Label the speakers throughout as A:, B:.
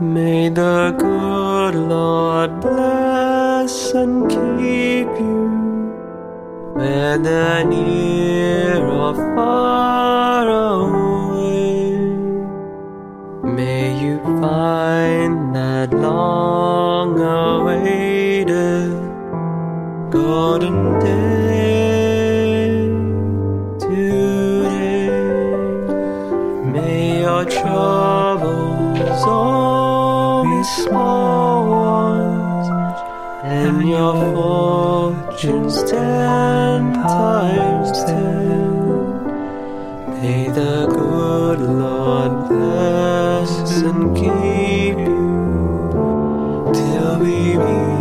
A: May the good Lord bless and keep you, whether near or far away. May you find that long awaited golden day small ones, and your fortunes ten times ten. May the good Lord bless and keep you till we meet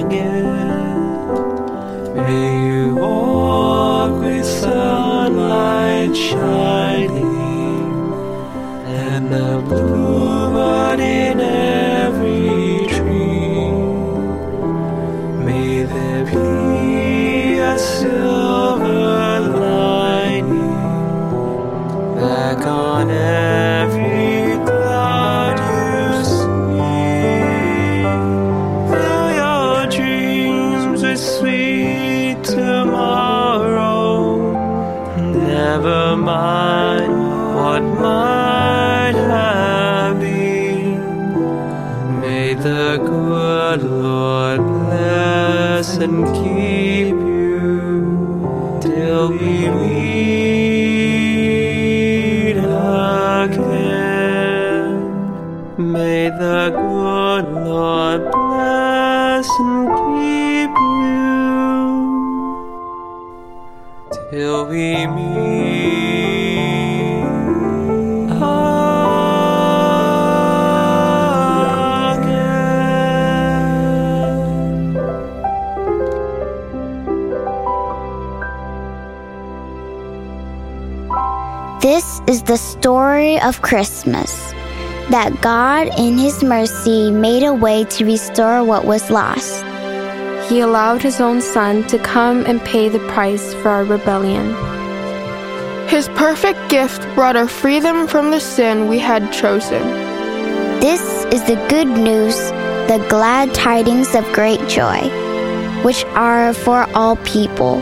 A: again. May you walk with sunlight shining the bluebird in every tree. May there be a silver lining back on every cloud your dreams with sweet tomorrow. Never mind keep you till we meet again. May the good Lord bless and keep you till we meet
B: This is the story of Christmas. That God, in His mercy, made a way to restore what was lost.
C: He allowed his own son to come and pay the price for our rebellion.
D: His perfect gift brought our freedom from the sin we had chosen.
B: This is the good news, the glad tidings of great joy, which are for all people.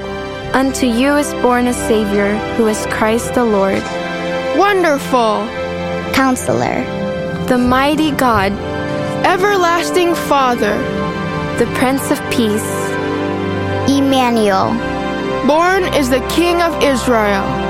C: Unto you is born a Savior, who is Christ the Lord.
D: Wonderful,
B: Counselor,
C: the mighty God,
D: everlasting Father,
C: the Prince of Peace.
B: Emmanuel,
D: born is the King of Israel.